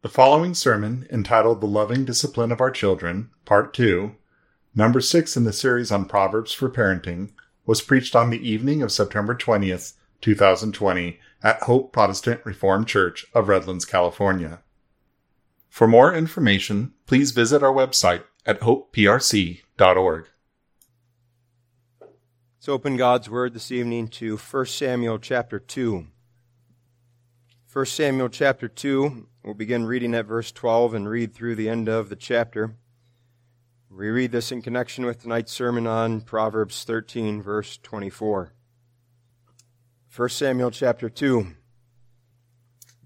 The following sermon, entitled The Loving Discipline of Our Children, Part 2, number 6 in the series on Proverbs for Parenting, was preached on the evening of September 20th, 2020, at Hope Protestant Reformed Church of Redlands, California. For more information, please visit our website at hopeprc.org. Let's open God's Word this evening to 1 Samuel chapter 2. 1 Samuel chapter 2, we'll begin reading at verse 12 and read through the end of the chapter. We read this in connection with tonight's sermon on Proverbs 13, verse 24. 1 Samuel chapter 2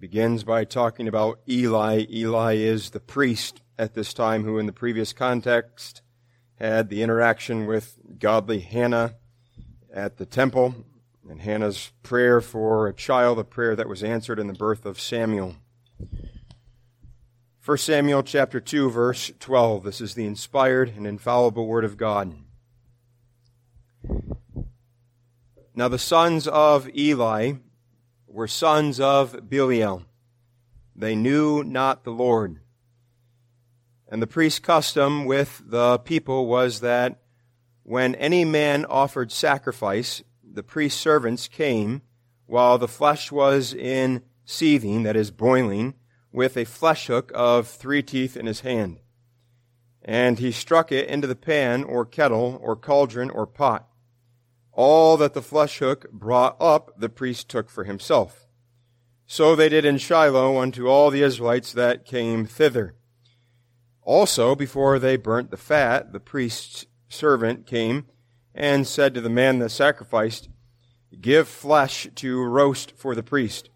begins by talking about Eli. Eli is the priest at this time who, in the previous context, had the interaction with godly Hannah at the temple and Hannah's prayer for a child, a prayer that was answered in the birth of Samuel. 1 Samuel chapter 2 verse 12. This is the inspired and infallible word of God. Now the sons of Eli were sons of Belial. They knew not the Lord. And the priest's custom with the people was that when any man offered sacrifice, the priest's servants came while the flesh was in seething, that is, boiling, with a flesh hook of three teeth in his hand. And he struck it into the pan or kettle or cauldron or pot. All that the flesh hook brought up, the priest took for himself. So they did in Shiloh unto all the Israelites that came thither. Also, before they burnt the fat, the priest's servant came and said to the man that sacrificed, Give flesh to roast for the priest,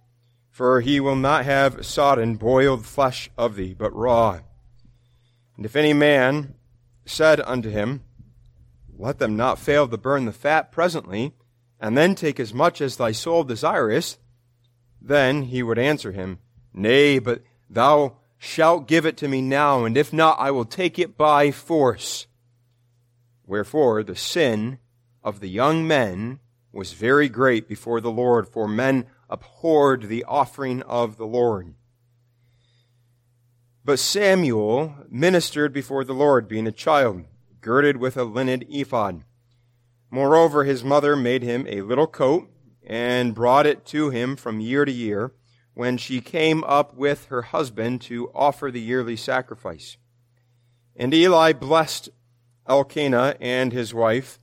for he will not have sodden boiled flesh of thee, but raw. And if any man said unto him, Let them not fail to burn the fat presently, and then take as much as thy soul desireth, then he would answer him, Nay, but thou shalt give it to me now, and if not, I will take it by force. Wherefore the sin of the young men was very great before the Lord, for men abhorred the offering of the Lord. But Samuel ministered before the Lord, being a child, girded with a linen ephod. Moreover, his mother made him a little coat and brought it to him from year to year when she came up with her husband to offer the yearly sacrifice. And Eli blessed Elkanah and his wife,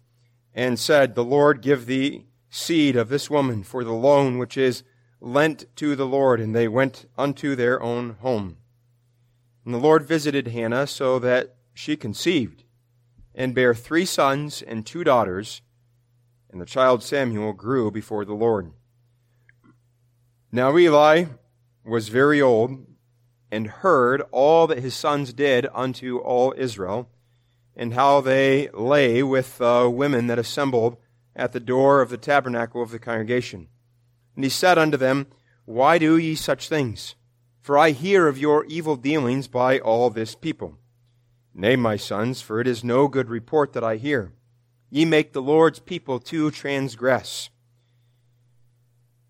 and said, The Lord give thee seed of this woman for the loan which is lent to the Lord. And they went unto their own home. And the Lord visited Hannah so that she conceived, and bare three sons and two daughters, and the child Samuel grew before the Lord. Now Eli was very old, and heard all that his sons did unto all Israel and how they lay with uh, women that assembled at the door of the tabernacle of the congregation. And he said unto them, Why do ye such things? For I hear of your evil dealings by all this people. Nay, my sons, for it is no good report that I hear. Ye make the Lord's people to transgress.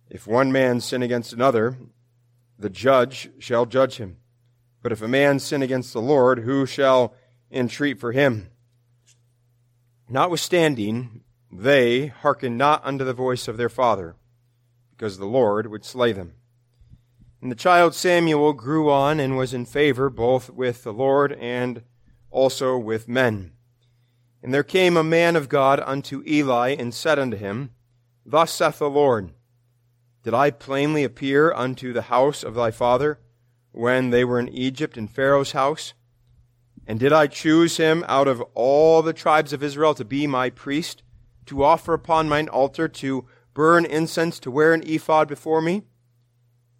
If one man sin against another, the judge shall judge him. But if a man sin against the Lord, who shall entreat for him. Notwithstanding, they hearkened not unto the voice of their father, because the Lord would slay them. And the child Samuel grew on and was in favor both with the Lord and also with men. And there came a man of God unto Eli and said unto him, Thus saith the Lord, Did I plainly appear unto the house of thy father when they were in Egypt in Pharaoh's house? And did I choose him out of all the tribes of Israel to be my priest, to offer upon mine altar, to burn incense, to wear an ephod before me?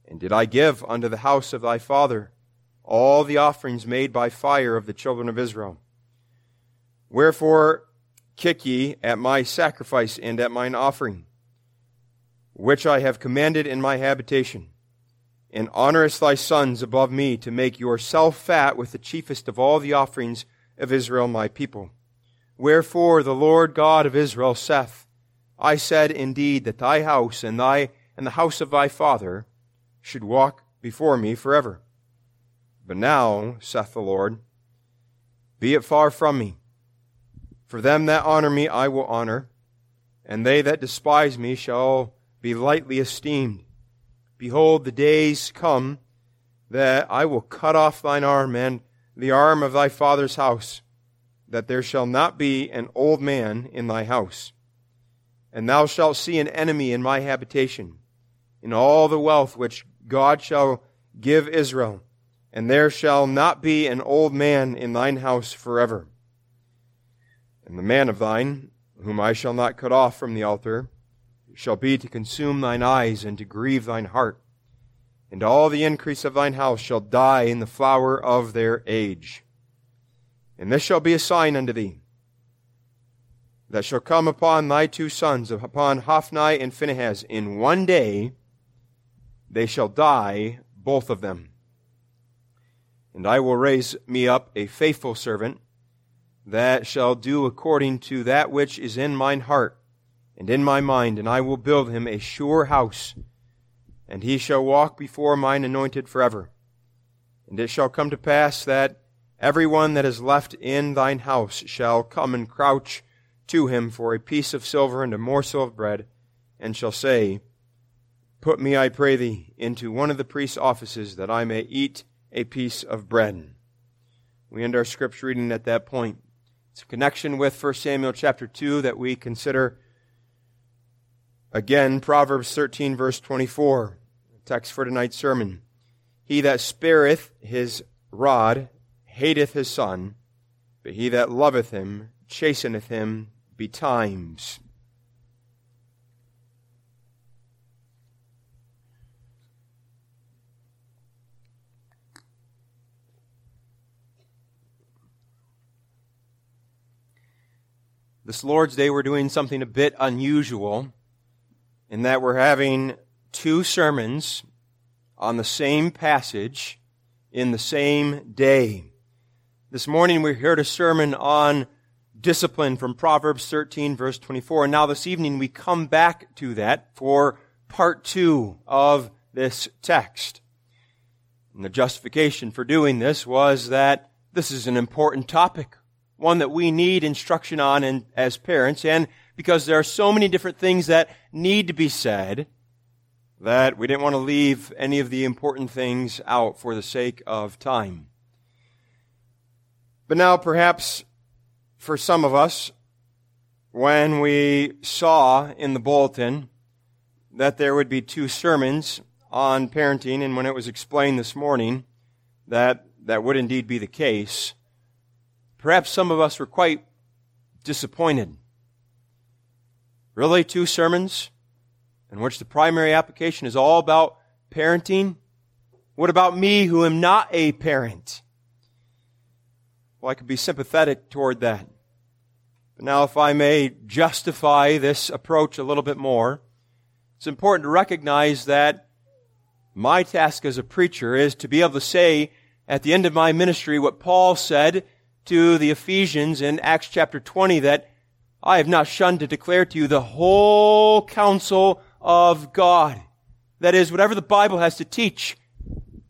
And did I give unto the house of thy father all the offerings made by fire of the children of Israel? Wherefore kick ye at my sacrifice and at mine offering, which I have commanded in my habitation and honorest thy sons above me to make yourself fat with the chiefest of all the offerings of Israel my people. Wherefore the Lord God of Israel saith, I said indeed that thy house and thy and the house of thy father should walk before me forever. But now, saith the Lord, be it far from me. For them that honor me I will honor, and they that despise me shall be lightly esteemed. Behold, the days come that I will cut off thine arm and the arm of thy father's house, that there shall not be an old man in thy house. And thou shalt see an enemy in my habitation, in all the wealth which God shall give Israel and there shall not be an old man in thine house forever. And the man of thine, whom I shall not cut off from the altar, shall be to consume thine eyes and to grieve thine heart. And all the increase of thine house shall die in the flower of their age. And this shall be a sign unto thee that shall come upon thy two sons, upon Hophni and Phinehas, in one day they shall die, both of them. And I will raise me up a faithful servant that shall do according to that which is in mine heart and in my mind, and I will build him a sure house, and he shall walk before mine anointed forever. And it shall come to pass that every one that is left in thine house shall come and crouch to him for a piece of silver and a morsel of bread, and shall say, Put me, I pray thee, into one of the priest's offices, that I may eat a piece of bread. We end our scripture reading at that point. It's a connection with 1 Samuel chapter 2 that we consider again Proverbs 13 verse 24, text for tonight's sermon. He that spareth his rod hateth his son, but he that loveth him chasteneth him betimes. This Lord's Day, we're doing something a bit unusual in that we're having two sermons on the same passage in the same day. This morning we heard a sermon on discipline from Proverbs 13 verse 24. And now this evening we come back to that for part two of this text. And the justification for doing this was that this is an important topic one that we need instruction on and, as parents, and because there are so many different things that need to be said, that we didn't want to leave any of the important things out for the sake of time. But now, perhaps for some of us, when we saw in the bulletin that there would be two sermons on parenting, and when it was explained this morning that that would indeed be the case, Perhaps some of us were quite disappointed. Really, two sermons in which the primary application is all about parenting? What about me who am not a parent? Well, I could be sympathetic toward that. But now, if I may justify this approach a little bit more, it's important to recognize that my task as a preacher is to be able to say at the end of my ministry what Paul said to the Ephesians in Acts chapter 20 that I have not shunned to declare to you the whole counsel of God. That is, whatever the Bible has to teach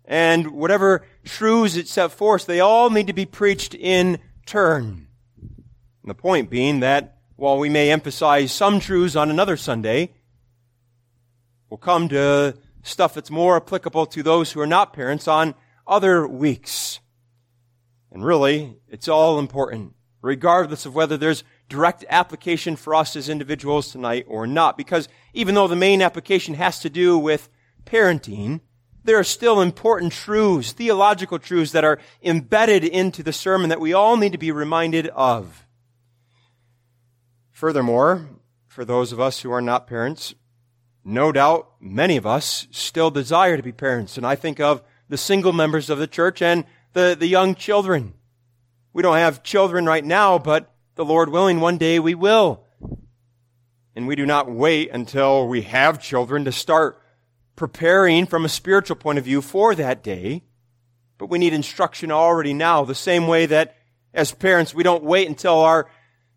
and whatever truths it set forth, they all need to be preached in turn. And the point being that while we may emphasize some truths on another Sunday, we'll come to stuff that's more applicable to those who are not parents on other weeks. And really, it's all important, regardless of whether there's direct application for us as individuals tonight or not. Because even though the main application has to do with parenting, there are still important truths, theological truths that are embedded into the sermon that we all need to be reminded of. Furthermore, for those of us who are not parents, no doubt many of us still desire to be parents. And I think of the single members of the church and the, the young children. We don't have children right now, but the Lord willing, one day we will. And we do not wait until we have children to start preparing from a spiritual point of view for that day. But we need instruction already now, the same way that as parents, we don't wait until our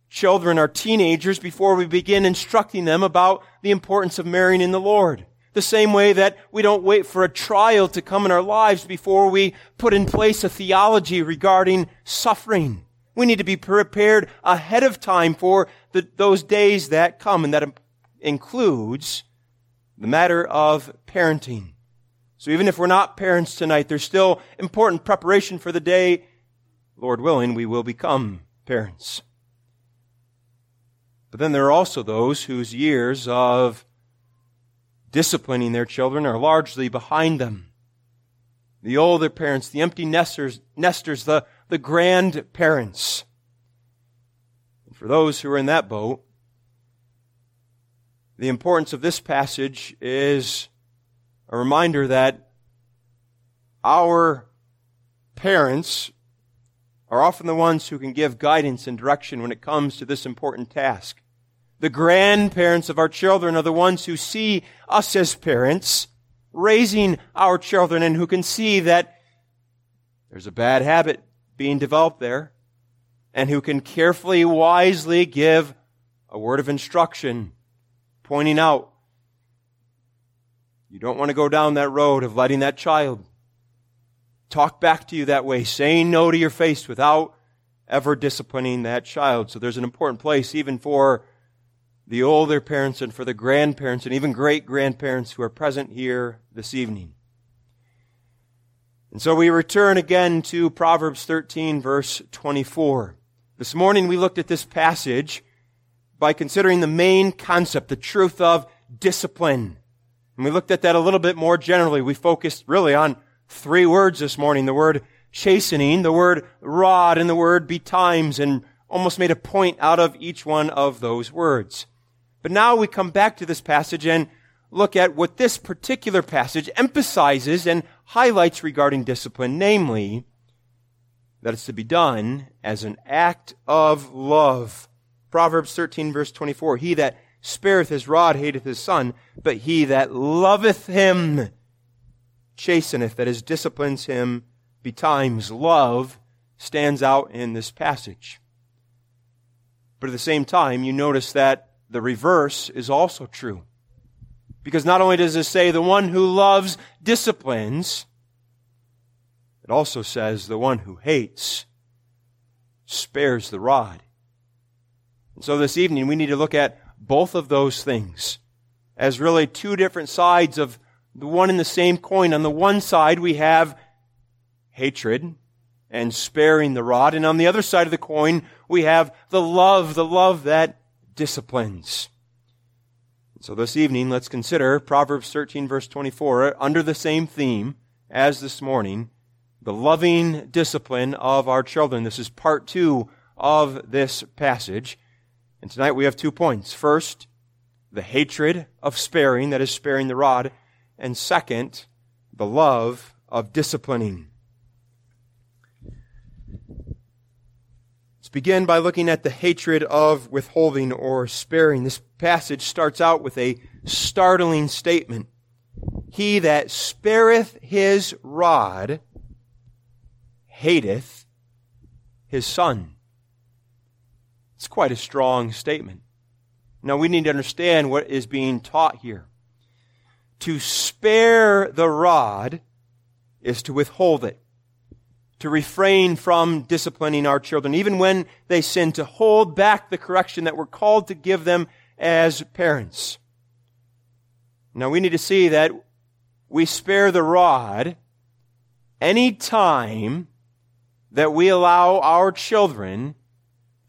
children are teenagers before we begin instructing them about the importance of marrying in the Lord. The same way that we don't wait for a trial to come in our lives before we put in place a theology regarding suffering. We need to be prepared ahead of time for the, those days that come, and that includes the matter of parenting. So even if we're not parents tonight, there's still important preparation for the day, Lord willing, we will become parents. But then there are also those whose years of disciplining their children are largely behind them. The older parents, the empty nesters, nesters the, the grandparents. And for those who are in that boat, the importance of this passage is a reminder that our parents are often the ones who can give guidance and direction when it comes to this important task. The grandparents of our children are the ones who see us as parents raising our children and who can see that there's a bad habit being developed there and who can carefully, wisely give a word of instruction pointing out you don't want to go down that road of letting that child talk back to you that way, saying no to your face without ever disciplining that child. So there's an important place even for the older parents and for the grandparents and even great grandparents who are present here this evening. And so we return again to Proverbs 13 verse 24. This morning we looked at this passage by considering the main concept, the truth of discipline. And we looked at that a little bit more generally. We focused really on three words this morning. The word chastening, the word rod, and the word betimes, and almost made a point out of each one of those words. But now we come back to this passage and look at what this particular passage emphasizes and highlights regarding discipline, namely, that it's to be done as an act of love. Proverbs 13 verse 24, He that spareth his rod hateth his son, but he that loveth him chasteneth, that is, disciplines him betimes. Love stands out in this passage. But at the same time, you notice that the reverse is also true. Because not only does it say the one who loves disciplines, it also says the one who hates spares the rod. And so this evening we need to look at both of those things as really two different sides of the one and the same coin. On the one side, we have hatred and sparing the rod. And on the other side of the coin, we have the love, the love that disciplines. So this evening, let's consider Proverbs 13 verse 24 under the same theme as this morning, the loving discipline of our children. This is part two of this passage. And tonight we have two points. First, the hatred of sparing, that is sparing the rod and second, the love of disciplining. Let's begin by looking at the hatred of withholding or sparing. This passage starts out with a startling statement. He that spareth his rod hateth his son. It's quite a strong statement. Now we need to understand what is being taught here. To spare the rod is to withhold it. To refrain from disciplining our children, even when they sin, to hold back the correction that we're called to give them as parents. Now we need to see that we spare the rod any time that we allow our children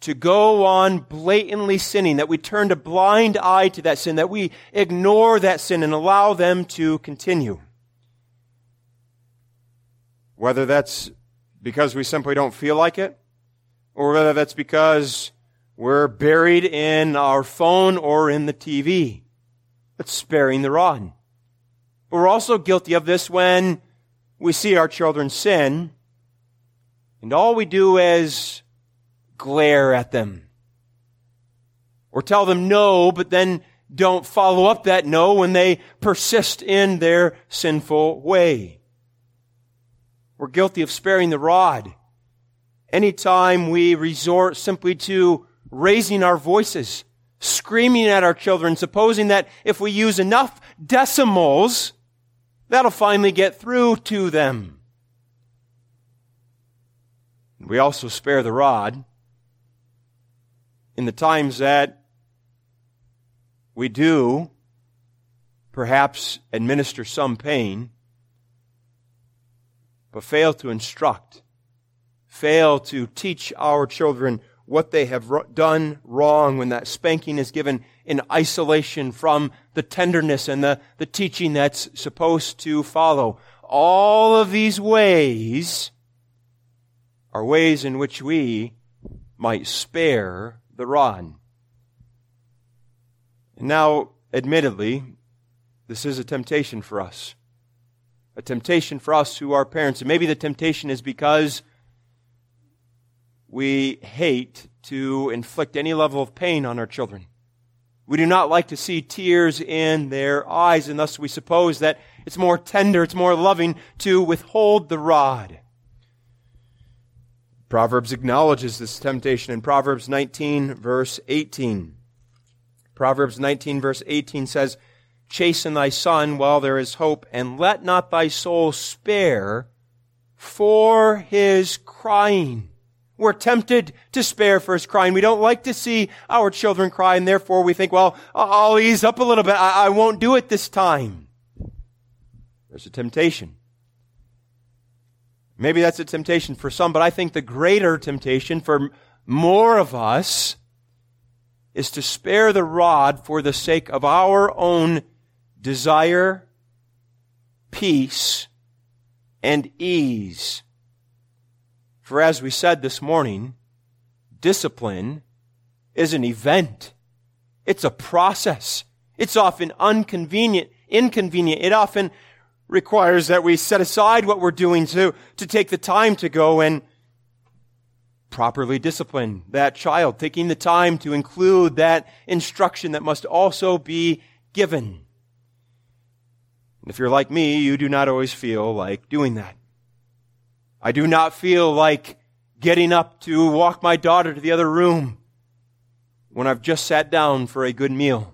to go on blatantly sinning, that we turn a blind eye to that sin, that we ignore that sin and allow them to continue. Whether that's because we simply don't feel like it, or whether that's because we're buried in our phone or in the TV. That's sparing the rod. But we're also guilty of this when we see our children sin, and all we do is glare at them. Or tell them no, but then don't follow up that no when they persist in their sinful way. We're guilty of sparing the rod. Anytime we resort simply to raising our voices, screaming at our children, supposing that if we use enough decimals, that'll finally get through to them. We also spare the rod in the times that we do perhaps administer some pain, but fail to instruct, fail to teach our children what they have done wrong when that spanking is given in isolation from the tenderness and the, the teaching that's supposed to follow. All of these ways are ways in which we might spare the rod. Now, admittedly, this is a temptation for us. A temptation for us who are parents. And maybe the temptation is because we hate to inflict any level of pain on our children. We do not like to see tears in their eyes, and thus we suppose that it's more tender, it's more loving to withhold the rod. Proverbs acknowledges this temptation in Proverbs 19, verse 18. Proverbs 19, verse 18 says, Chasten thy son while there is hope, and let not thy soul spare for his crying. We're tempted to spare for his crying. We don't like to see our children cry, and therefore we think, well, I'll ease up a little bit. I, I won't do it this time. There's a temptation. Maybe that's a temptation for some, but I think the greater temptation for more of us is to spare the rod for the sake of our own desire, peace, and ease. For as we said this morning, discipline is an event. It's a process. It's often inconvenient, inconvenient. It often requires that we set aside what we're doing to, to take the time to go and properly discipline that child, taking the time to include that instruction that must also be given. If you're like me, you do not always feel like doing that. I do not feel like getting up to walk my daughter to the other room when I've just sat down for a good meal.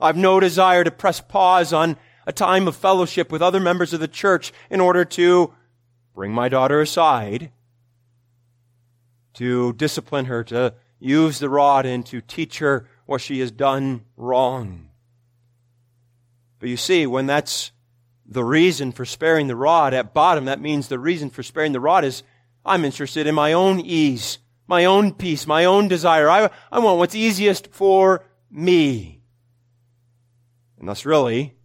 I've no desire to press pause on a time of fellowship with other members of the church in order to bring my daughter aside, to discipline her, to use the rod, and to teach her what she has done wrong. But you see, when that's the reason for sparing the rod, at bottom, that means the reason for sparing the rod is I'm interested in my own ease, my own peace, my own desire. I, I want what's easiest for me. And thus, really,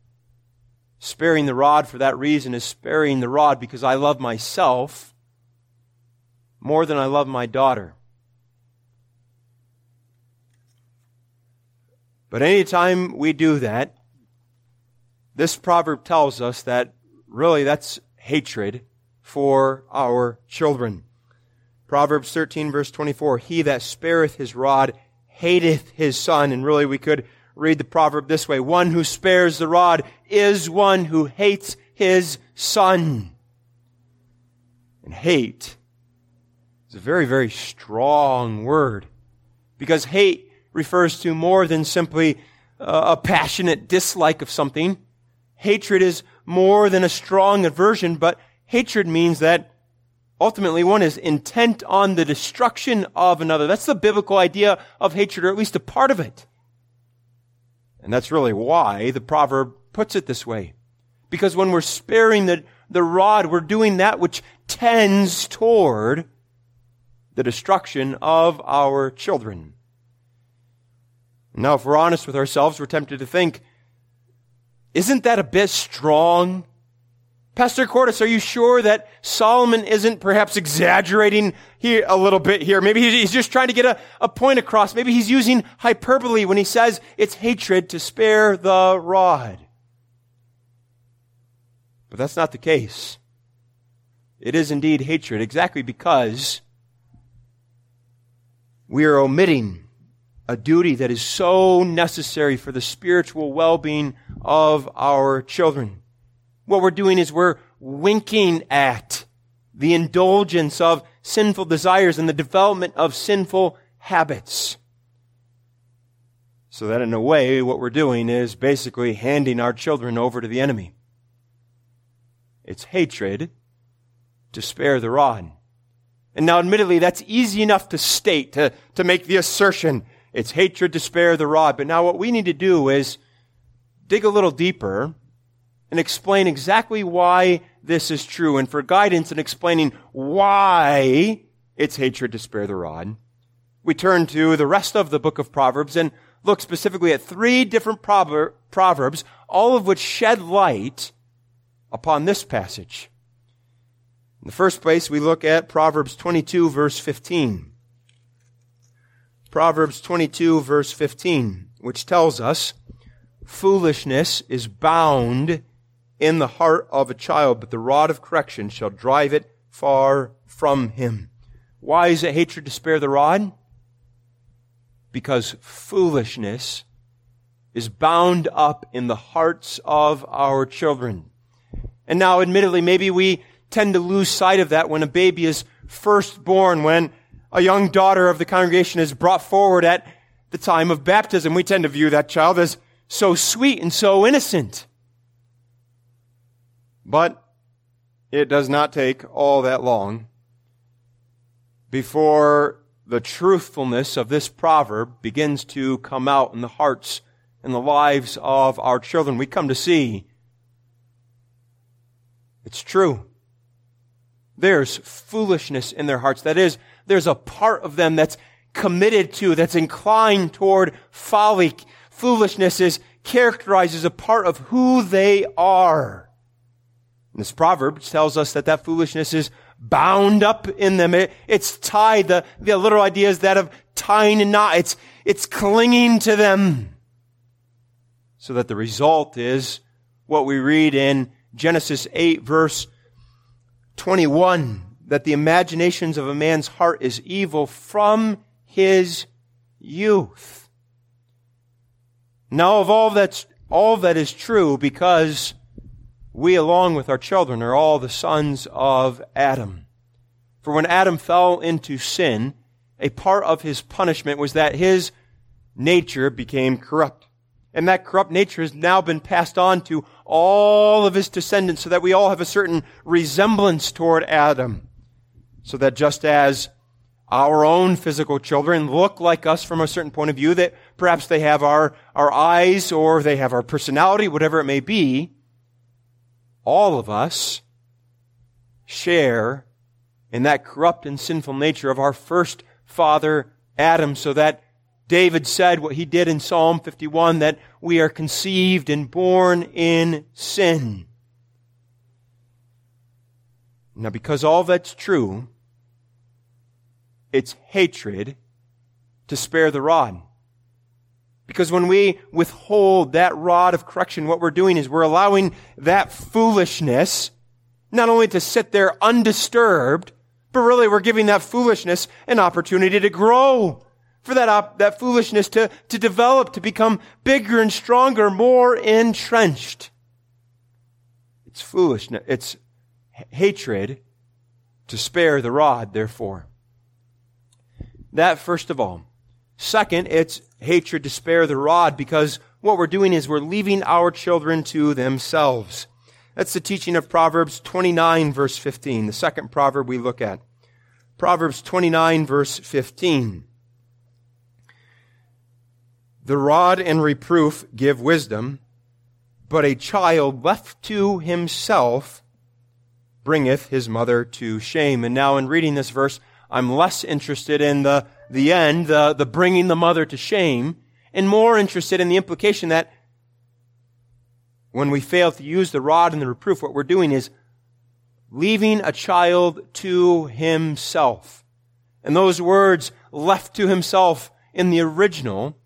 sparing the rod for that reason is sparing the rod because I love myself more than I love my daughter. But anytime we do that, this proverb tells us that really that's hatred for our children. Proverbs 13 verse 24, He that spareth his rod hateth his son. And really we could read the proverb this way, one who spares the rod is one who hates his son. And hate is a very, very strong word because hate refers to more than simply uh, a passionate dislike of something. Hatred is more than a strong aversion, but hatred means that ultimately one is intent on the destruction of another. That's the biblical idea of hatred, or at least a part of it. And that's really why the proverb puts it this way. Because when we're sparing the, the rod, we're doing that which tends toward the destruction of our children. Now, if we're honest with ourselves, we're tempted to think, isn't that a bit strong? Pastor Kortus, are you sure that Solomon isn't perhaps exaggerating here a little bit here? Maybe he's just trying to get a, a point across. Maybe he's using hyperbole when he says it's hatred to spare the rod. But that's not the case. It is indeed hatred, exactly because we are omitting a duty that is so necessary for the spiritual well-being of our children. What we're doing is we're winking at the indulgence of sinful desires and the development of sinful habits. So that in a way, what we're doing is basically handing our children over to the enemy. It's hatred to spare the rod. And now, admittedly, that's easy enough to state, to, to make the assertion. It's hatred to spare the rod. But now what we need to do is dig a little deeper and explain exactly why this is true. And for guidance in explaining why it's hatred to spare the rod, we turn to the rest of the book of Proverbs and look specifically at three different proverbs, all of which shed light upon this passage. In the first place, we look at Proverbs 22 verse 15. Proverbs 22 verse 15, which tells us, foolishness is bound in the heart of a child, but the rod of correction shall drive it far from him. Why is it hatred to spare the rod? Because foolishness is bound up in the hearts of our children. And now, admittedly, maybe we tend to lose sight of that when a baby is first born, when a young daughter of the congregation is brought forward at the time of baptism. We tend to view that child as so sweet and so innocent. But it does not take all that long before the truthfulness of this proverb begins to come out in the hearts and the lives of our children. We come to see it's true. There's foolishness in their hearts. That is, there's a part of them that's committed to, that's inclined toward folly. Foolishness is characterized as a part of who they are. And this proverb tells us that that foolishness is bound up in them. It, it's tied. The, the literal idea is that of tying a knot. It's, it's clinging to them. So that the result is what we read in Genesis 8 verse 21 that the imaginations of a man's heart is evil from his youth. Now of all that's, all that is true because we along with our children are all the sons of Adam. For when Adam fell into sin, a part of his punishment was that his nature became corrupt. And that corrupt nature has now been passed on to all of his descendants so that we all have a certain resemblance toward Adam. So that just as our own physical children look like us from a certain point of view, that perhaps they have our, our eyes or they have our personality, whatever it may be, all of us share in that corrupt and sinful nature of our first father, Adam, so that David said what he did in Psalm 51 that we are conceived and born in sin. Now, because all that's true, it's hatred to spare the rod. Because when we withhold that rod of correction, what we're doing is we're allowing that foolishness not only to sit there undisturbed, but really we're giving that foolishness an opportunity to grow for that, op- that foolishness to, to develop, to become bigger and stronger, more entrenched. It's foolishness. It's hatred to spare the rod, therefore. That first of all. Second, it's hatred to spare the rod because what we're doing is we're leaving our children to themselves. That's the teaching of Proverbs 29 verse 15, the second proverb we look at. Proverbs 29 verse 15. The rod and reproof give wisdom, but a child left to himself bringeth his mother to shame. And now in reading this verse, I'm less interested in the, the end, the, the bringing the mother to shame, and more interested in the implication that when we fail to use the rod and the reproof, what we're doing is leaving a child to himself. And those words, left to himself, in the original,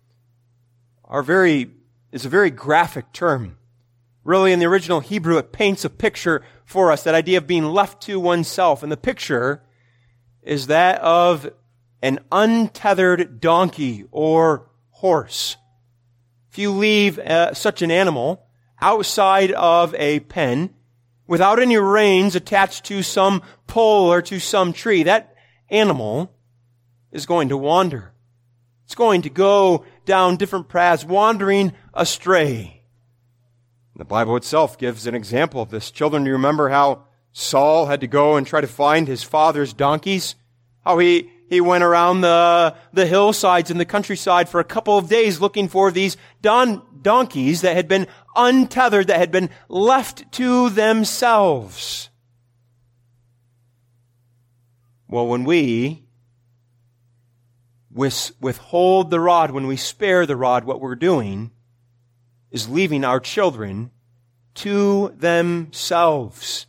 are very, is a very graphic term. Really, in the original Hebrew, it paints a picture for us, that idea of being left to oneself. And the picture is that of an untethered donkey or horse. If you leave uh, such an animal outside of a pen, without any reins attached to some pole or to some tree, that animal is going to wander. It's going to go down different paths, wandering astray. The Bible itself gives an example of this. Children, do you remember how Saul had to go and try to find his father's donkeys? How he, he went around the, the hillsides and the countryside for a couple of days looking for these don, donkeys that had been untethered, that had been left to themselves. Well, when we withhold the rod, when we spare the rod, what we're doing is leaving our children to themselves.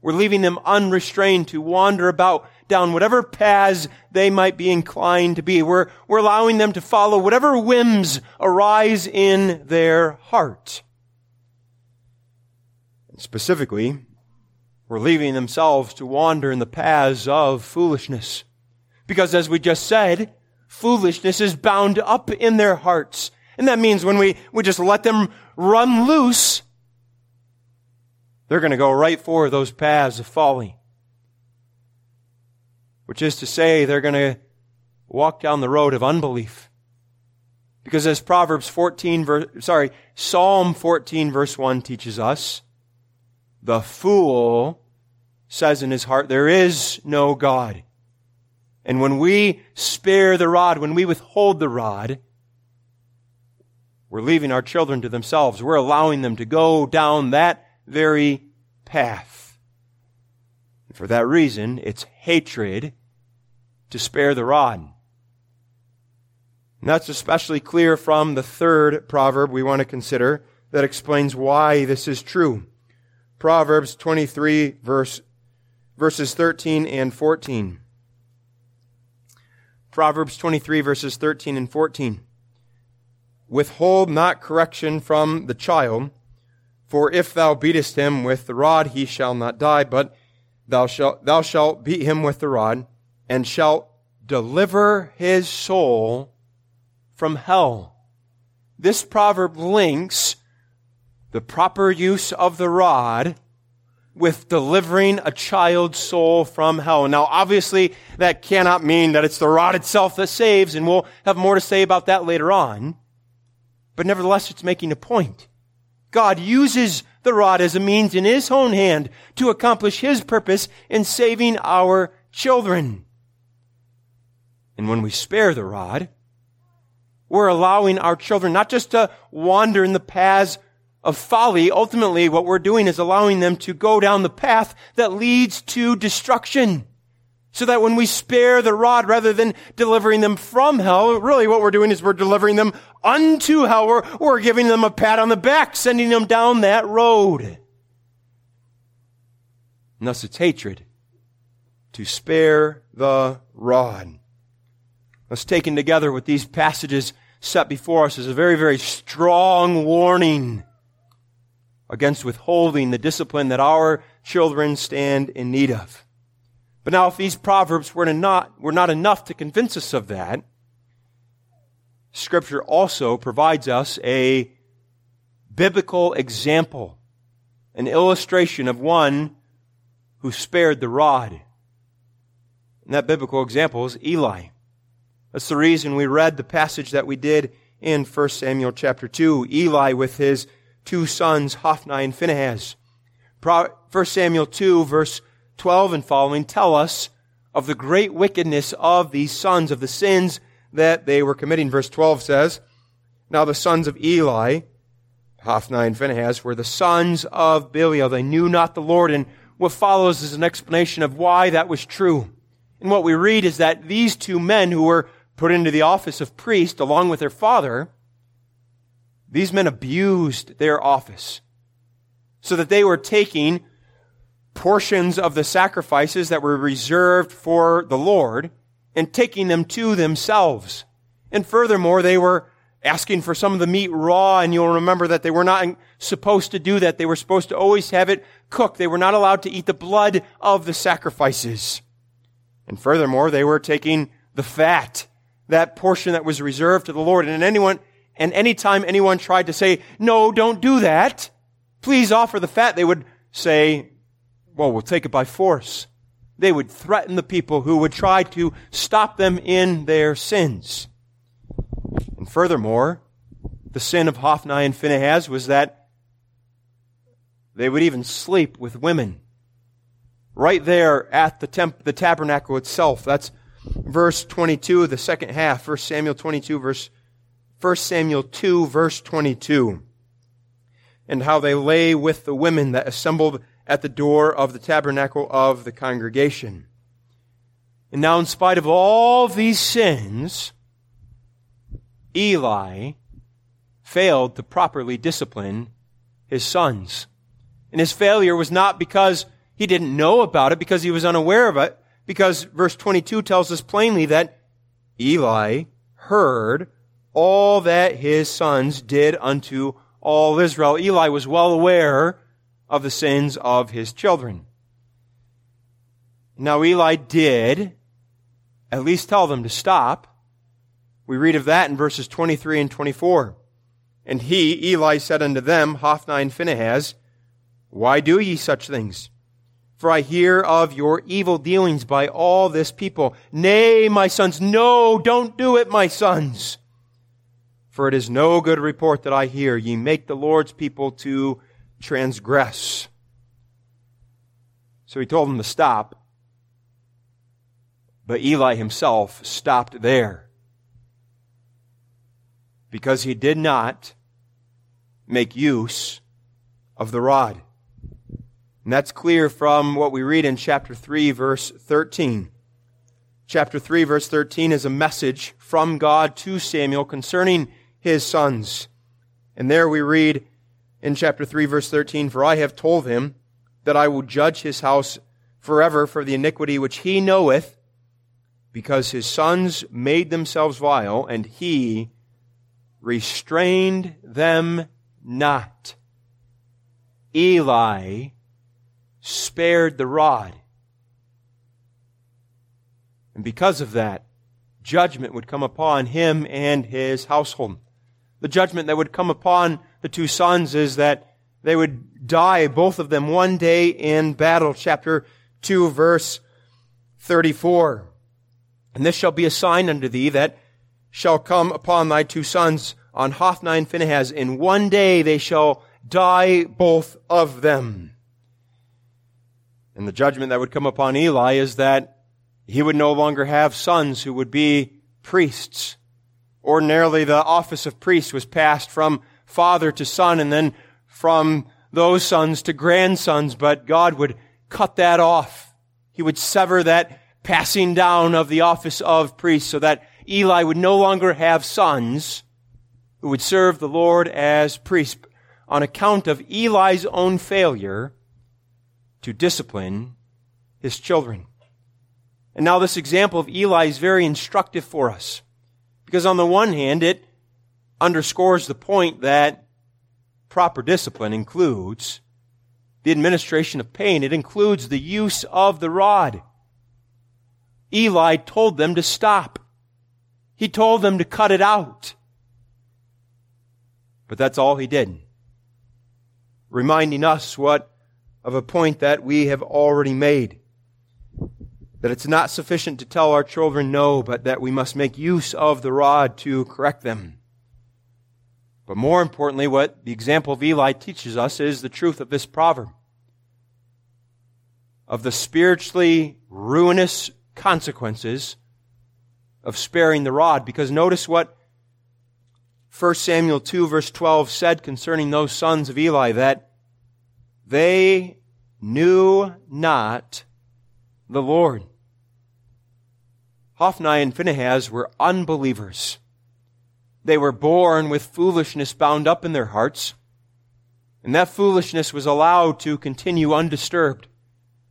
We're leaving them unrestrained to wander about down whatever paths they might be inclined to be. We're, we're allowing them to follow whatever whims arise in their heart. Specifically, we're leaving themselves to wander in the paths of foolishness. Because as we just said, foolishness is bound up in their hearts. And that means when we, we just let them run loose, they're going to go right for those paths of folly. Which is to say, they're going to walk down the road of unbelief. Because as Proverbs 14 verse, sorry, Psalm 14 verse 1 teaches us, the fool says in his heart, there is no God. And when we spare the rod, when we withhold the rod, we're leaving our children to themselves. We're allowing them to go down that very path. And for that reason, it's hatred to spare the rod. And that's especially clear from the third proverb we want to consider that explains why this is true. Proverbs 23 verse, verses 13 and 14. Proverbs 23 verses 13 and 14. Withhold not correction from the child, for if thou beatest him with the rod, he shall not die, but thou shalt, thou shalt beat him with the rod, and shalt deliver his soul from hell. This proverb links the proper use of the rod with delivering a child's soul from hell. Now, obviously, that cannot mean that it's the rod itself that saves, and we'll have more to say about that later on. But nevertheless, it's making a point. God uses the rod as a means in His own hand to accomplish His purpose in saving our children. And when we spare the rod, we're allowing our children not just to wander in the paths of folly, ultimately what we're doing is allowing them to go down the path that leads to destruction. So that when we spare the rod rather than delivering them from hell, really what we're doing is we're delivering them unto hell. We're, giving them a pat on the back, sending them down that road. And thus it's hatred to spare the rod. Thus taken together with these passages set before us is a very, very strong warning against withholding the discipline that our children stand in need of. But now if these proverbs were not, were not enough to convince us of that, scripture also provides us a biblical example, an illustration of one who spared the rod. And that biblical example is Eli. That's the reason we read the passage that we did in 1 Samuel chapter 2. Eli with his two sons, Hophni and Phinehas. 1 Samuel 2 verse 12 and following tell us of the great wickedness of these sons, of the sins that they were committing. Verse 12 says, Now the sons of Eli, Hophni and Phinehas, were the sons of Belial. They knew not the Lord. And what follows is an explanation of why that was true. And what we read is that these two men who were put into the office of priest along with their father, these men abused their office so that they were taking portions of the sacrifices that were reserved for the Lord and taking them to themselves. And furthermore, they were asking for some of the meat raw, and you'll remember that they were not supposed to do that. They were supposed to always have it cooked. They were not allowed to eat the blood of the sacrifices. And furthermore, they were taking the fat, that portion that was reserved to the Lord. And anyone, and anytime anyone tried to say, no, don't do that, please offer the fat, they would say, well, we'll take it by force. They would threaten the people who would try to stop them in their sins. And Furthermore, the sin of Hophni and Phinehas was that they would even sleep with women. Right there at the, temp- the tabernacle itself. That's verse 22, the second half. 1 Samuel 22, verse, 1 Samuel 2, verse 22. And how they lay with the women that assembled at the door of the tabernacle of the congregation. And now, in spite of all these sins, Eli failed to properly discipline his sons. And his failure was not because he didn't know about it, because he was unaware of it, because verse 22 tells us plainly that Eli heard all that his sons did unto all Israel. Eli was well aware of the sins of his children. Now Eli did at least tell them to stop. We read of that in verses 23 and 24. And he, Eli, said unto them, Hophni and Phinehas, Why do ye such things? For I hear of your evil dealings by all this people. Nay, my sons, no, don't do it, my sons. For it is no good report that I hear. Ye make the Lord's people to transgress. So he told them to stop. But Eli himself stopped there because he did not make use of the rod. And that's clear from what we read in chapter 3, verse 13. Chapter 3, verse 13 is a message from God to Samuel concerning his sons. And there we read in chapter 3, verse 13, For I have told him that I will judge his house forever for the iniquity which he knoweth, because his sons made themselves vile, and he restrained them not. Eli spared the rod. And because of that, judgment would come upon him and his household. The judgment that would come upon the two sons is that they would die, both of them, one day in battle. Chapter 2, verse 34. And this shall be a sign unto thee that shall come upon thy two sons on Hophni and Phinehas. In one day they shall die, both of them. And the judgment that would come upon Eli is that he would no longer have sons who would be priests. Ordinarily, the office of priest was passed from father to son and then from those sons to grandsons, but God would cut that off. He would sever that passing down of the office of priest so that Eli would no longer have sons who would serve the Lord as priests on account of Eli's own failure to discipline his children. And now this example of Eli is very instructive for us because on the one hand, it underscores the point that proper discipline includes the administration of pain. It includes the use of the rod. Eli told them to stop. He told them to cut it out. But that's all he did. Reminding us what of a point that we have already made. That it's not sufficient to tell our children no, but that we must make use of the rod to correct them. But more importantly, what the example of Eli teaches us is the truth of this proverb. Of the spiritually ruinous consequences of sparing the rod. Because notice what 1 Samuel 2 verse 12 said concerning those sons of Eli that they knew not the Lord. Hophni and Phinehas were unbelievers. They were born with foolishness bound up in their hearts, and that foolishness was allowed to continue undisturbed.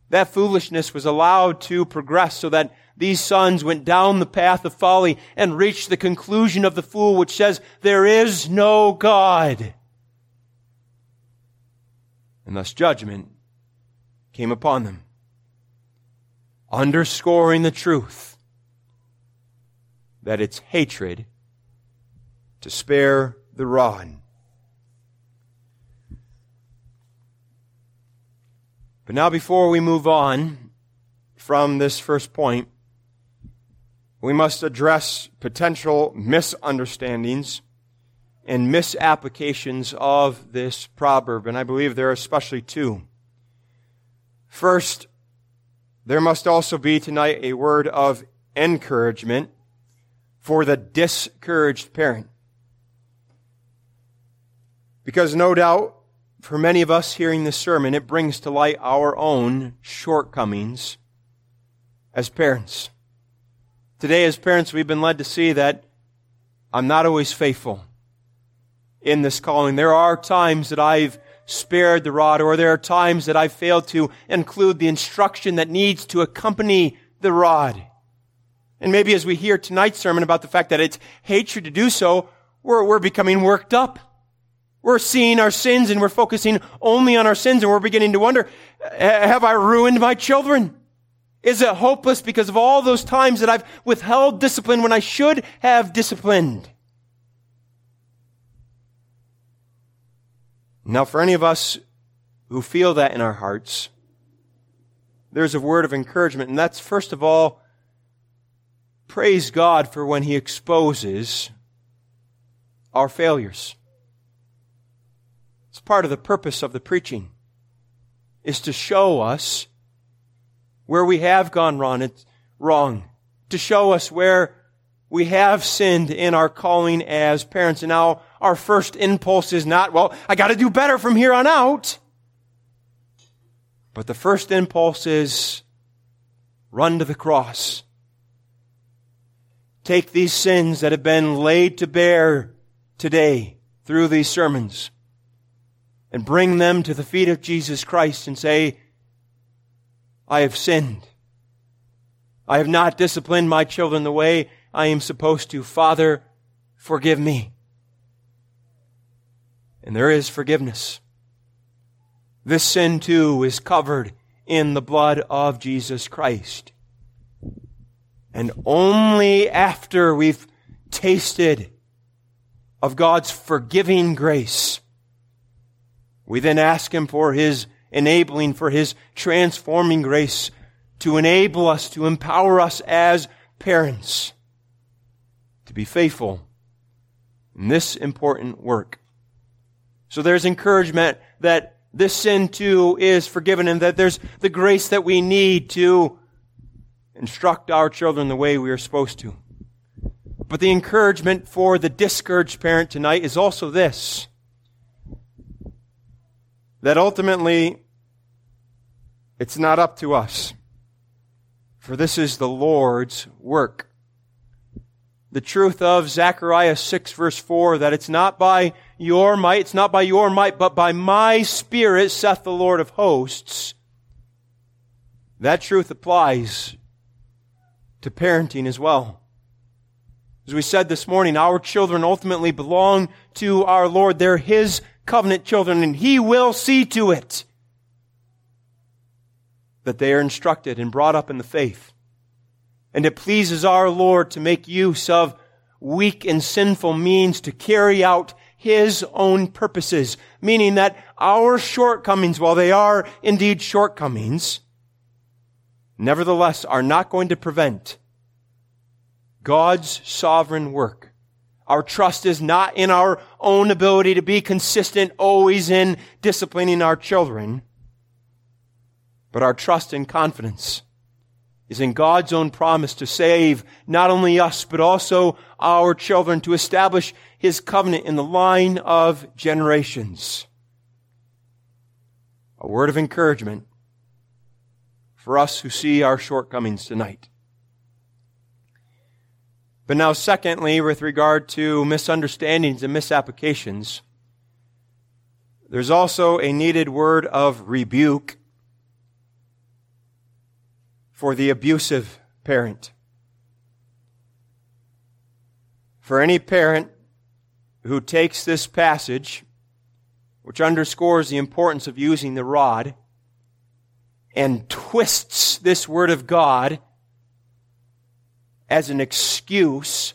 That foolishness was allowed to progress so that these sons went down the path of folly and reached the conclusion of the fool, which says, There is no God. And thus judgment came upon them, underscoring the truth that it's hatred to spare the rod. But now, before we move on from this first point, we must address potential misunderstandings and misapplications of this proverb, and I believe there are especially two. First, there must also be tonight a word of encouragement for the discouraged parent. Because no doubt, for many of us hearing this sermon, it brings to light our own shortcomings as parents. Today, as parents, we've been led to see that I'm not always faithful in this calling. There are times that I've spared the rod, or there are times that I've failed to include the instruction that needs to accompany the rod. And maybe as we hear tonight's sermon about the fact that it's hatred to do so, we're, we're becoming worked up. We're seeing our sins and we're focusing only on our sins and we're beginning to wonder, have I ruined my children? Is it hopeless because of all those times that I've withheld discipline when I should have disciplined? Now, for any of us who feel that in our hearts, there's a word of encouragement, and that's first of all, praise God for when He exposes our failures. It's part of the purpose of the preaching, is to show us where we have gone wrong, wrong, to show us where we have sinned in our calling as parents. And now our first impulse is not, well, I gotta do better from here on out. But the first impulse is run to the cross. Take these sins that have been laid to bear today through these sermons and bring them to the feet of Jesus Christ and say, I have sinned. I have not disciplined my children the way I am supposed to. Father, forgive me. And there is forgiveness. This sin too is covered in the blood of Jesus Christ. And only after we've tasted of God's forgiving grace, we then ask Him for His enabling, for His transforming grace to enable us, to empower us as parents to be faithful in this important work. So there's encouragement that this sin too is forgiven and that there's the grace that we need to instruct our children the way we are supposed to. But the encouragement for the discouraged parent tonight is also this that ultimately it's not up to us. For this is the Lord's work. The truth of Zechariah 6 verse 4 that it's not by your might, it's not by your might, but by my spirit, saith the Lord of hosts. That truth applies to parenting as well. As we said this morning, our children ultimately belong to our Lord. They're His covenant children, and He will see to it that they are instructed and brought up in the faith. And it pleases our Lord to make use of weak and sinful means to carry out His own purposes, meaning that our shortcomings, while they are indeed shortcomings, nevertheless are not going to prevent God's sovereign work our trust is not in our own ability to be consistent always in disciplining our children, but our trust and confidence is in God's own promise to save not only us, but also our children, to establish His covenant in the line of generations. A word of encouragement for us who see our shortcomings tonight. But now, secondly, with regard to misunderstandings and misapplications, there's also a needed word of rebuke for the abusive parent. For any parent who takes this passage, which underscores the importance of using the rod, and twists this word of God as an excuse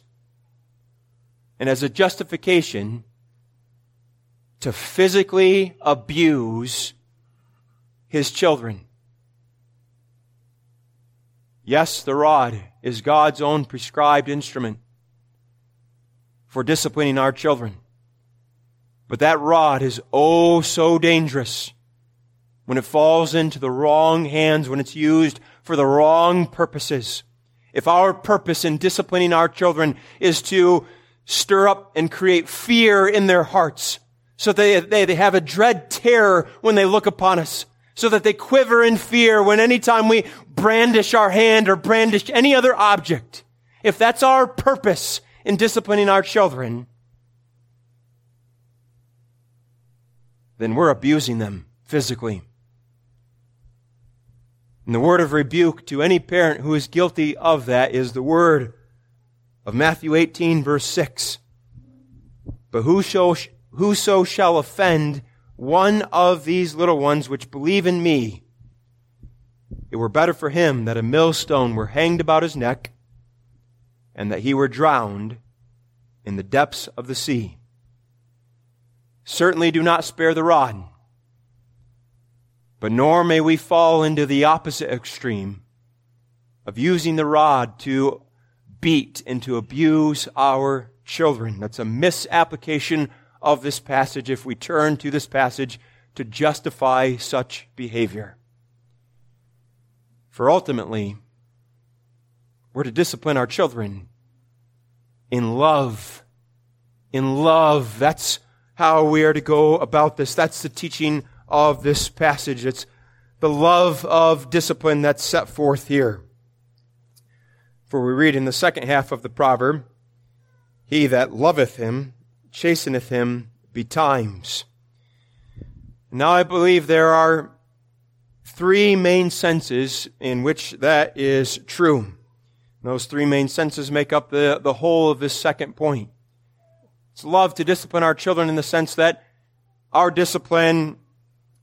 and as a justification to physically abuse his children. Yes, the rod is God's own prescribed instrument for disciplining our children. But that rod is oh so dangerous when it falls into the wrong hands, when it's used for the wrong purposes. If our purpose in disciplining our children is to stir up and create fear in their hearts, so they, they, they have a dread terror when they look upon us, so that they quiver in fear when any time we brandish our hand or brandish any other object, if that's our purpose in disciplining our children, then we're abusing them physically. And the word of rebuke to any parent who is guilty of that is the word of Matthew 18 verse 6. But whoso, whoso shall offend one of these little ones which believe in me, it were better for him that a millstone were hanged about his neck and that he were drowned in the depths of the sea. Certainly do not spare the rod but nor may we fall into the opposite extreme of using the rod to beat and to abuse our children. That's a misapplication of this passage if we turn to this passage to justify such behavior. For ultimately, we're to discipline our children in love. In love. That's how we are to go about this. That's the teaching of this passage. It's the love of discipline that's set forth here. For we read in the second half of the proverb, He that loveth him chasteneth him betimes. Now I believe there are three main senses in which that is true. Those three main senses make up the, the whole of this second point. It's love to discipline our children in the sense that our discipline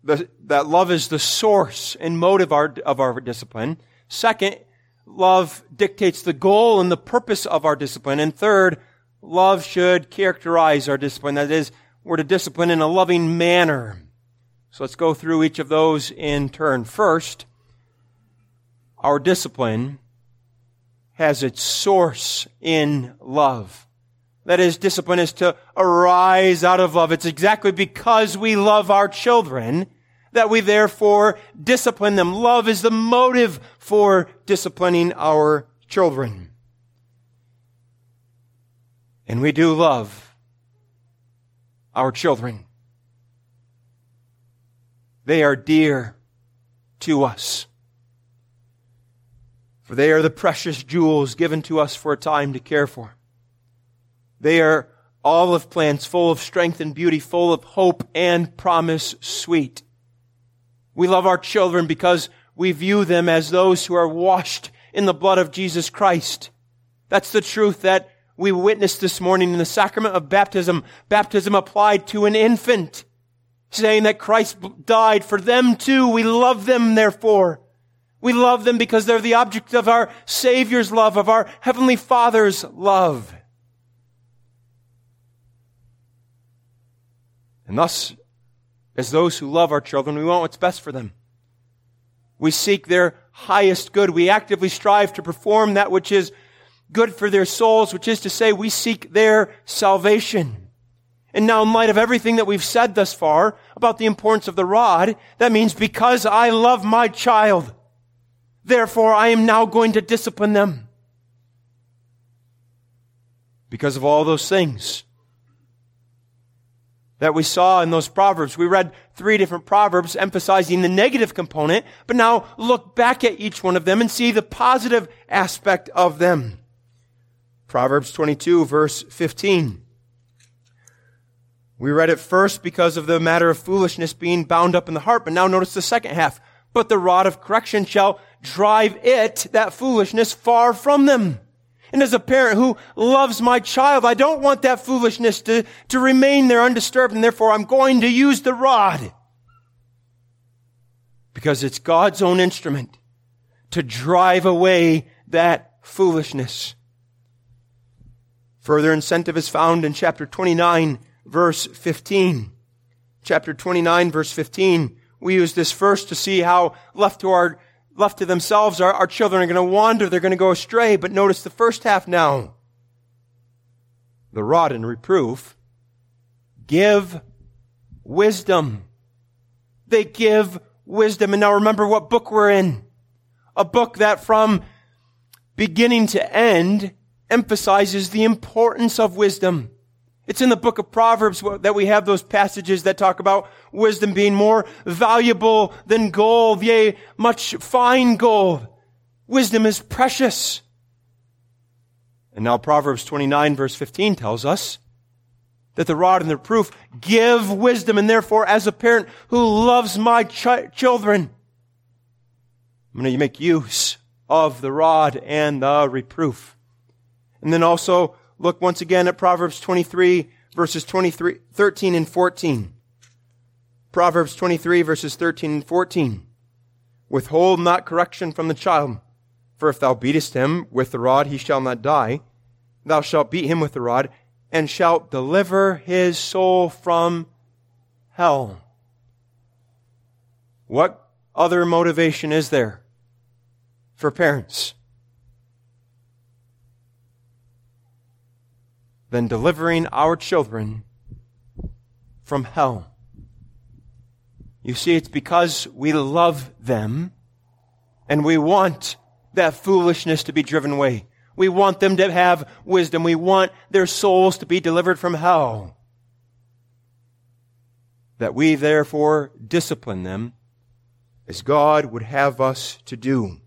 the, that love is the source and motive our, of our discipline. Second, love dictates the goal and the purpose of our discipline. And third, love should characterize our discipline. That is, we're to discipline in a loving manner. So let's go through each of those in turn. First, our discipline has its source in love. That is, discipline is to arise out of love. It's exactly because we love our children that we therefore discipline them. Love is the motive for disciplining our children. And we do love our children. They are dear to us. For they are the precious jewels given to us for a time to care for. They are olive plants full of strength and beauty, full of hope and promise, sweet. We love our children because we view them as those who are washed in the blood of Jesus Christ. That's the truth that we witnessed this morning in the sacrament of baptism. Baptism applied to an infant, saying that Christ died for them too. We love them, therefore. We love them because they're the object of our Savior's love, of our Heavenly Father's love. And thus, as those who love our children, we want what's best for them. We seek their highest good. We actively strive to perform that which is good for their souls, which is to say, we seek their salvation. And now, in light of everything that we've said thus far about the importance of the rod, that means because I love my child, therefore I am now going to discipline them. Because of all those things that we saw in those proverbs. We read three different proverbs emphasizing the negative component, but now look back at each one of them and see the positive aspect of them. Proverbs 22 verse 15. We read it first because of the matter of foolishness being bound up in the heart, but now notice the second half. But the rod of correction shall drive it, that foolishness, far from them. And as a parent who loves my child, I don't want that foolishness to, to remain there undisturbed, and therefore I'm going to use the rod. Because it's God's own instrument to drive away that foolishness. Further incentive is found in chapter 29, verse 15. Chapter 29, verse 15. We use this verse to see how left to our left to themselves, our, our children are going to wander, they're going to go astray. But notice the first half now. The rod and reproof give wisdom. They give wisdom. And now remember what book we're in. A book that from beginning to end emphasizes the importance of wisdom. It's in the book of Proverbs that we have those passages that talk about wisdom being more valuable than gold, yea, much fine gold. Wisdom is precious. And now Proverbs 29 verse 15 tells us that the rod and the reproof give wisdom, and therefore, as a parent who loves my ch- children, I'm going to make use of the rod and the reproof. And then also look once again at Proverbs 23 verses 23, 13 and 14. Proverbs 23 verses 13 and 14. Withhold not correction from the child, for if thou beatest him with the rod, he shall not die. Thou shalt beat him with the rod, and shalt deliver his soul from hell. What other motivation is there for parents than delivering our children from hell? You see, it's because we love them and we want that foolishness to be driven away. We want them to have wisdom. We want their souls to be delivered from hell. That we therefore discipline them as God would have us to do.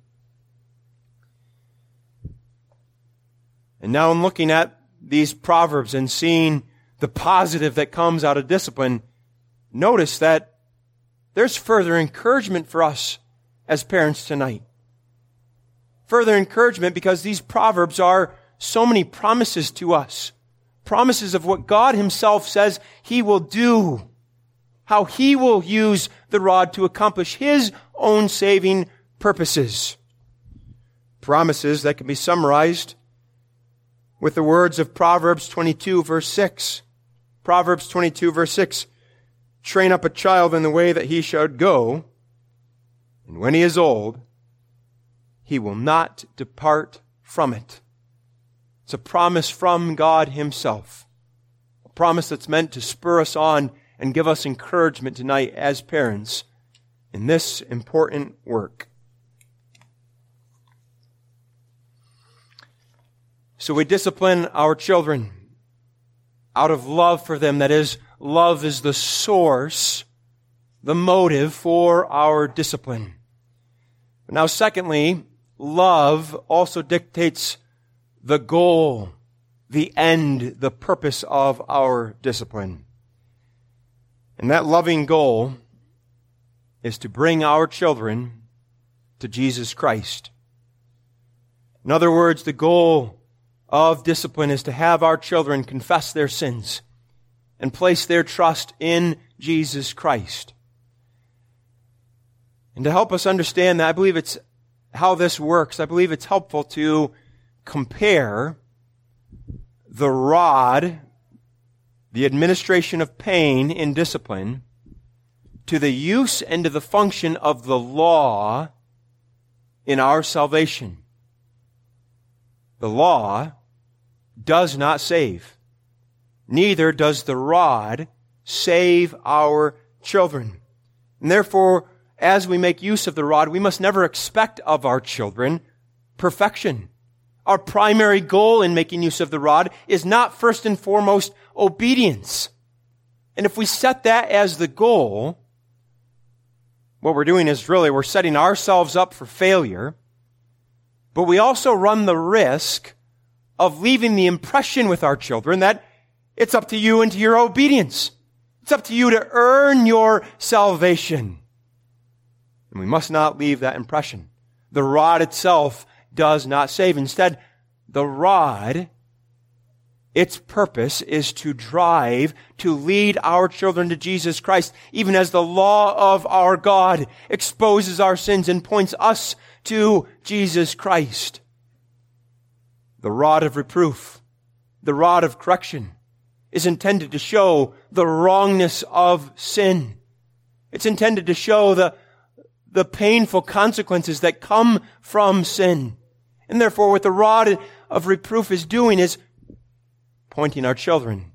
And now in looking at these proverbs and seeing the positive that comes out of discipline, notice that there's further encouragement for us as parents tonight further encouragement because these proverbs are so many promises to us. Promises of what God himself says he will do. How he will use the rod to accomplish his own saving purposes. Promises that can be summarized with the words of Proverbs 22 verse 6. Proverbs 22 verse 6. Train up a child in the way that he should go, and when he is old, he will not depart from it. It's a promise from God Himself. A promise that's meant to spur us on and give us encouragement tonight as parents in this important work. So we discipline our children out of love for them. That is, love is the source, the motive for our discipline. Now, secondly, love also dictates the goal, the end, the purpose of our discipline. And that loving goal is to bring our children to Jesus Christ. In other words, the goal of discipline is to have our children confess their sins and place their trust in Jesus Christ. And to help us understand that, I believe it's how this works, I believe it's helpful to compare the rod, the administration of pain in discipline, to the use and to the function of the law in our salvation. The law does not save. Neither does the rod save our children. And therefore, as we make use of the rod, we must never expect of our children perfection. Our primary goal in making use of the rod is not first and foremost obedience. And if we set that as the goal, what we're doing is really we're setting ourselves up for failure, but we also run the risk of leaving the impression with our children that it's up to you and to your obedience. It's up to you to earn your salvation. And we must not leave that impression. The rod itself does not save. Instead, the rod, its purpose is to drive, to lead our children to Jesus Christ, even as the law of our God exposes our sins and points us to Jesus Christ. The rod of reproof, the rod of correction, is intended to show the wrongness of sin. It's intended to show the the painful consequences that come from sin. And therefore, what the rod of reproof is doing is pointing our children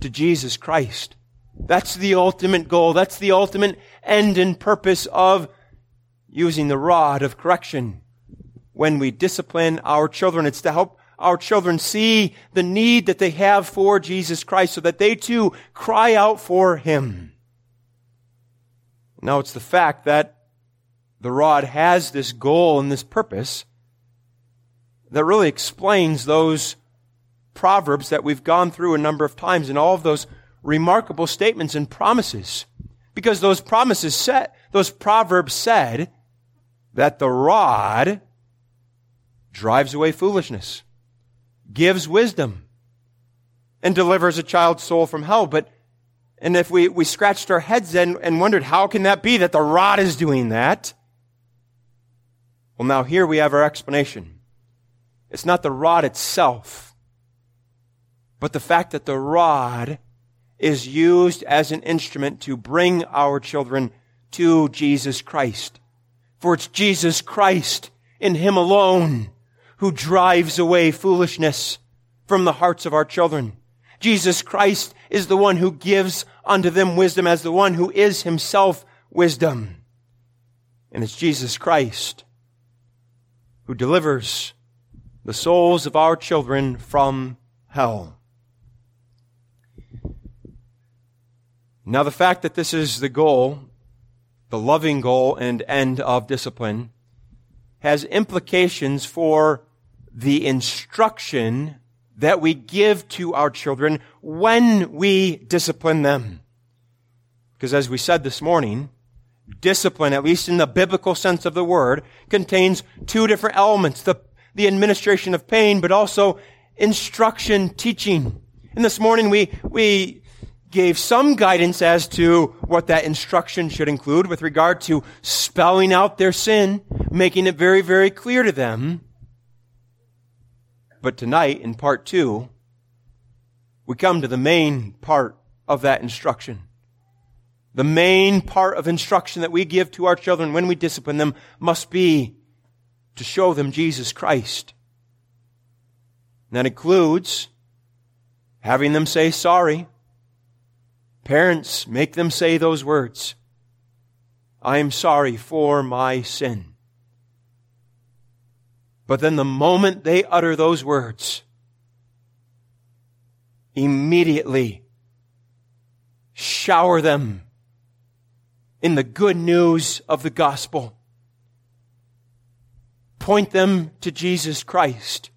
to Jesus Christ. That's the ultimate goal. That's the ultimate end and purpose of using the rod of correction. When we discipline our children, it's to help our children see the need that they have for Jesus Christ so that they too cry out for Him. Now it's the fact that the rod has this goal and this purpose that really explains those proverbs that we've gone through a number of times and all of those remarkable statements and promises. Because those promises said, those proverbs said that the rod drives away foolishness, gives wisdom, and delivers a child's soul from hell. But, and if we, we scratched our heads and, and wondered, how can that be that the rod is doing that? Well, now here we have our explanation. It's not the rod itself, but the fact that the rod is used as an instrument to bring our children to Jesus Christ. For it's Jesus Christ in Him alone who drives away foolishness from the hearts of our children. Jesus Christ is the one who gives unto them wisdom as the one who is Himself wisdom. And it's Jesus Christ who delivers the souls of our children from hell. Now, the fact that this is the goal, the loving goal and end of discipline, has implications for the instruction that we give to our children when we discipline them. Because as we said this morning, discipline, at least in the biblical sense of the word, contains two different elements. The, the administration of pain, but also instruction, teaching. And this morning we, we gave some guidance as to what that instruction should include with regard to spelling out their sin, making it very, very clear to them. But tonight, in part two, we come to the main part of that instruction. The main part of instruction that we give to our children when we discipline them must be to show them Jesus Christ. And that includes having them say sorry, Parents, make them say those words. I am sorry for my sin. But then the moment they utter those words, immediately shower them in the good news of the gospel. Point them to Jesus Christ.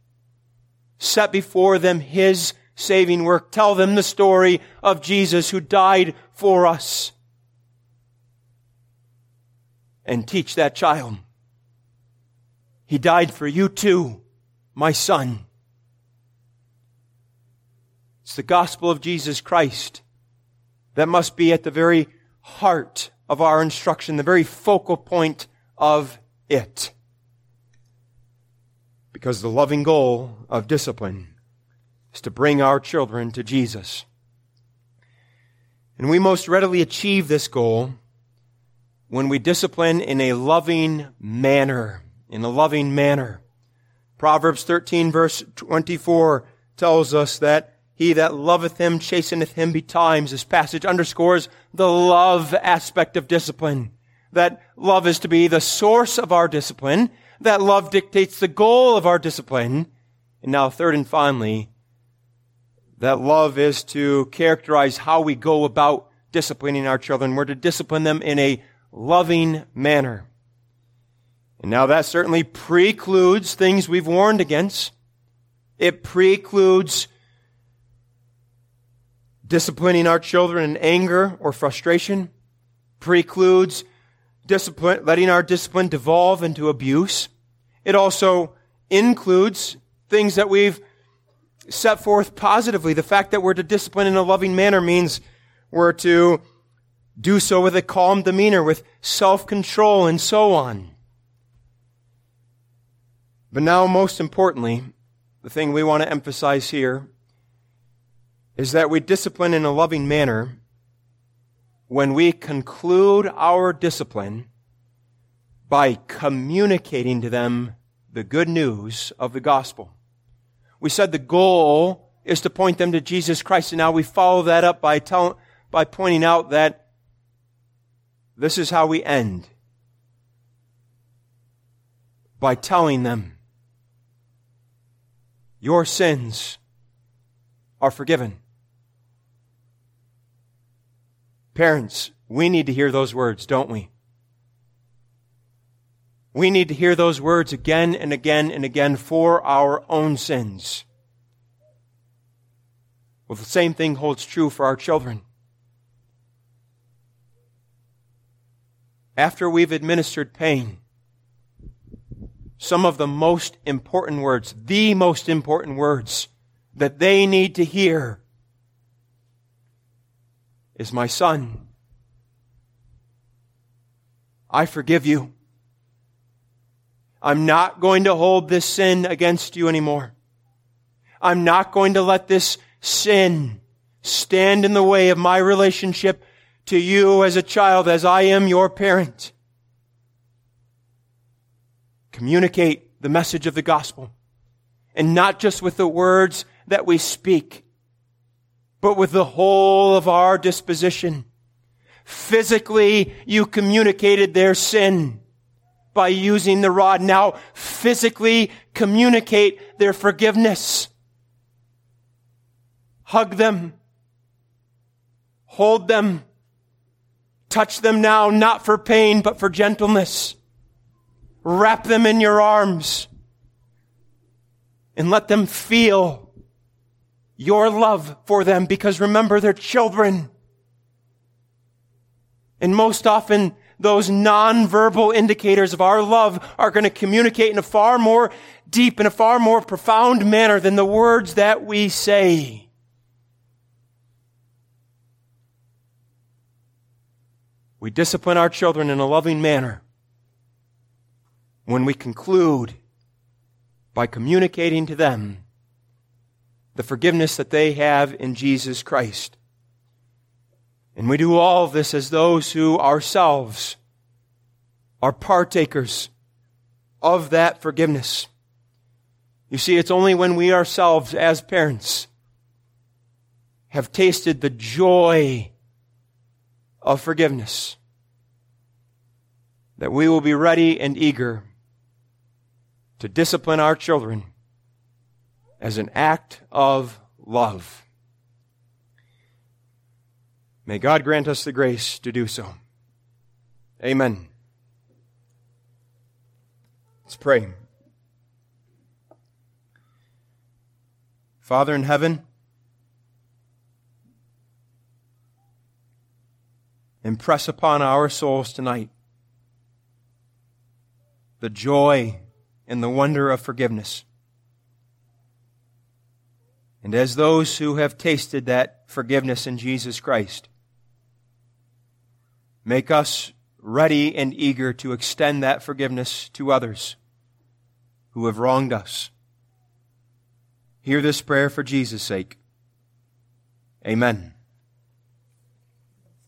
Set before them His saving work. Tell them the story of Jesus who died for us. And teach that child. He died for you too, my son. It's the gospel of Jesus Christ that must be at the very heart of our instruction, the very focal point of it. Because the loving goal of discipline is to bring our children to Jesus. And we most readily achieve this goal when we discipline in a loving manner. In a loving manner. Proverbs 13 verse 24 tells us that he that loveth him chasteneth him betimes. This passage underscores the love aspect of discipline. That love is to be the source of our discipline. That love dictates the goal of our discipline. And now third and finally, that love is to characterize how we go about disciplining our children. We're to discipline them in a loving manner. And now that certainly precludes things we've warned against. It precludes disciplining our children in anger or frustration. Precludes discipline, letting our discipline devolve into abuse. It also includes things that we've set forth positively. The fact that we're to discipline in a loving manner means we're to do so with a calm demeanor, with self-control, and so on. But now, most importantly, the thing we want to emphasize here is that we discipline in a loving manner when we conclude our discipline by communicating to them the good news of the gospel. We said the goal is to point them to Jesus Christ, and now we follow that up by, tell, by pointing out that this is how we end. By telling them, your sins are forgiven. Parents, we need to hear those words, don't we? We need to hear those words again and again and again for our own sins. Well, the same thing holds true for our children. After we've administered pain, some of the most important words, the most important words that they need to hear is my son. I forgive you. I'm not going to hold this sin against you anymore. I'm not going to let this sin stand in the way of my relationship to you as a child as I am your parent. Communicate the message of the gospel. And not just with the words that we speak, but with the whole of our disposition. Physically, you communicated their sin by using the rod. Now physically communicate their forgiveness. Hug them. Hold them. Touch them now, not for pain, but for gentleness. Wrap them in your arms and let them feel your love for them because remember they're children. And most often those nonverbal indicators of our love are going to communicate in a far more deep, in a far more profound manner than the words that we say. We discipline our children in a loving manner when we conclude by communicating to them the forgiveness that they have in Jesus Christ. And we do all this as those who ourselves are partakers of that forgiveness. You see, it's only when we ourselves, as parents, have tasted the joy of forgiveness that we will be ready and eager to discipline our children as an act of love. May God grant us the grace to do so. Amen. Let's pray. Father in heaven, impress upon our souls tonight the joy and the wonder of forgiveness. And as those who have tasted that forgiveness in Jesus Christ, Make us ready and eager to extend that forgiveness to others who have wronged us. Hear this prayer for Jesus' sake. Amen.